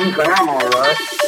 think, but I'm alright.